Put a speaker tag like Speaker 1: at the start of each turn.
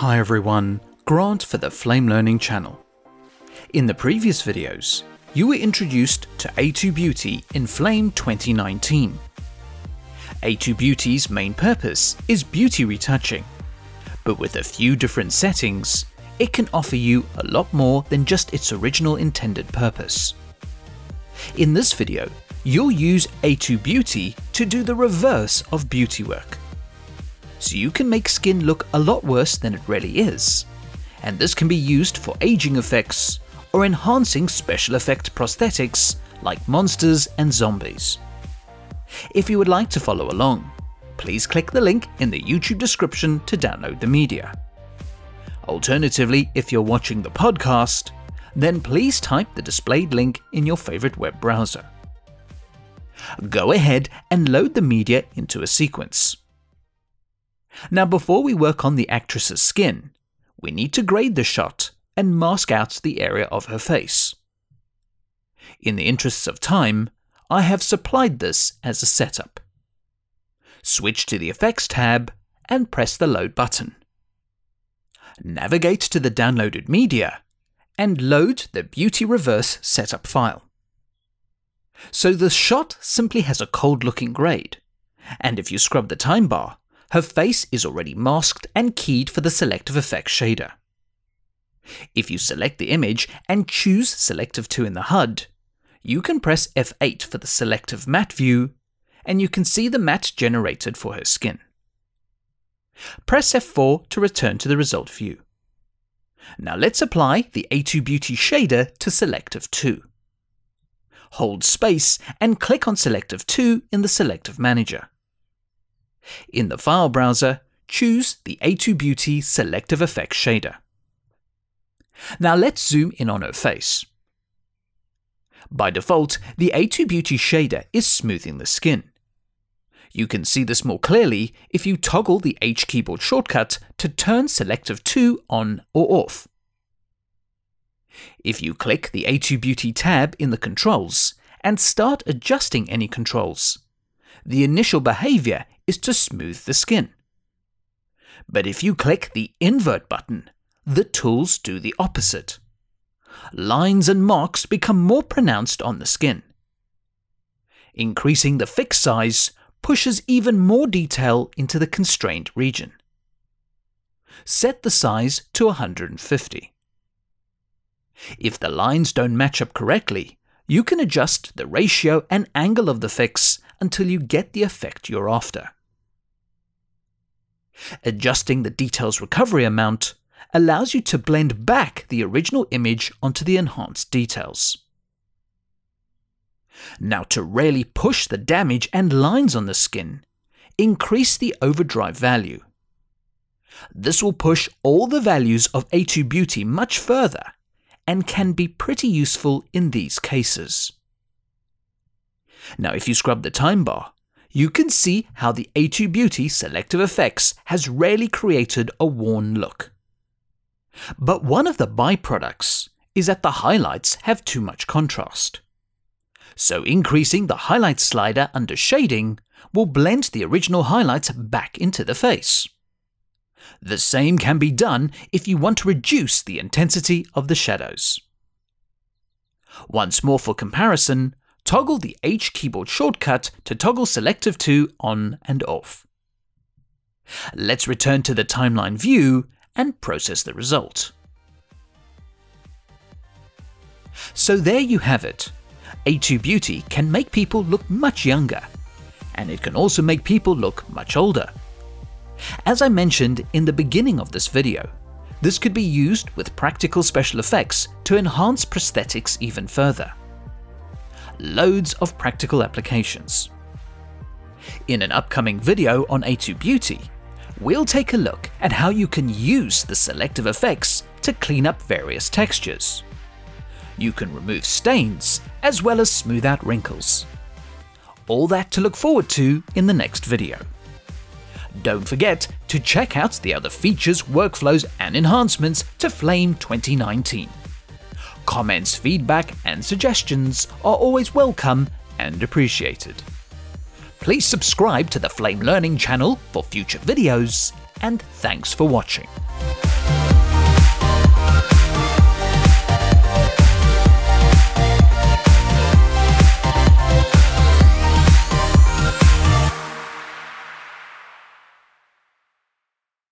Speaker 1: Hi everyone, Grant for the Flame Learning channel. In the previous videos, you were introduced to A2 Beauty in Flame 2019. A2 Beauty's main purpose is beauty retouching, but with a few different settings, it can offer you a lot more than just its original intended purpose. In this video, you'll use A2 Beauty to do the reverse of beauty work so you can make skin look a lot worse than it really is. And this can be used for aging effects or enhancing special effect prosthetics like monsters and zombies. If you would like to follow along, please click the link in the YouTube description to download the media. Alternatively, if you're watching the podcast, then please type the displayed link in your favorite web browser. Go ahead and load the media into a sequence. Now, before we work on the actress's skin, we need to grade the shot and mask out the area of her face. In the interests of time, I have supplied this as a setup. Switch to the Effects tab and press the Load button. Navigate to the downloaded media and load the Beauty Reverse setup file. So the shot simply has a cold looking grade, and if you scrub the time bar, her face is already masked and keyed for the Selective Effects shader. If you select the image and choose Selective 2 in the HUD, you can press F8 for the Selective Matte view, and you can see the matte generated for her skin. Press F4 to return to the result view. Now let's apply the A2 Beauty shader to Selective 2. Hold space and click on Selective 2 in the Selective Manager. In the file browser, choose the A2 Beauty Selective Effects shader. Now let's zoom in on her face. By default, the A2 Beauty shader is smoothing the skin. You can see this more clearly if you toggle the H keyboard shortcut to turn Selective 2 on or off. If you click the A2 Beauty tab in the controls and start adjusting any controls, the initial behavior is to smooth the skin. But if you click the invert button, the tools do the opposite. Lines and marks become more pronounced on the skin. Increasing the fix size pushes even more detail into the constrained region. Set the size to 150. If the lines don't match up correctly, you can adjust the ratio and angle of the fix until you get the effect you're after. Adjusting the details recovery amount allows you to blend back the original image onto the enhanced details. Now to really push the damage and lines on the skin, increase the overdrive value. This will push all the values of A2 Beauty much further and can be pretty useful in these cases. Now if you scrub the time bar, you can see how the A2 Beauty Selective Effects has rarely created a worn look. But one of the byproducts is that the highlights have too much contrast. So increasing the highlight slider under shading will blend the original highlights back into the face. The same can be done if you want to reduce the intensity of the shadows. Once more for comparison, toggle the H keyboard shortcut to toggle Selective 2 on and off. Let's return to the timeline view and process the result. So there you have it. A2 Beauty can make people look much younger, and it can also make people look much older. As I mentioned in the beginning of this video, this could be used with practical special effects to enhance prosthetics even further loads of practical applications. In an upcoming video on A2 Beauty, we'll take a look at how you can use the selective effects to clean up various textures. You can remove stains as well as smooth out wrinkles. All that to look forward to in the next video. Don't forget to check out the other features, workflows, and enhancements to Flame 2019. Comments, feedback, and suggestions are always welcome and appreciated. Please subscribe to the Flame Learning channel for future videos, and thanks for watching.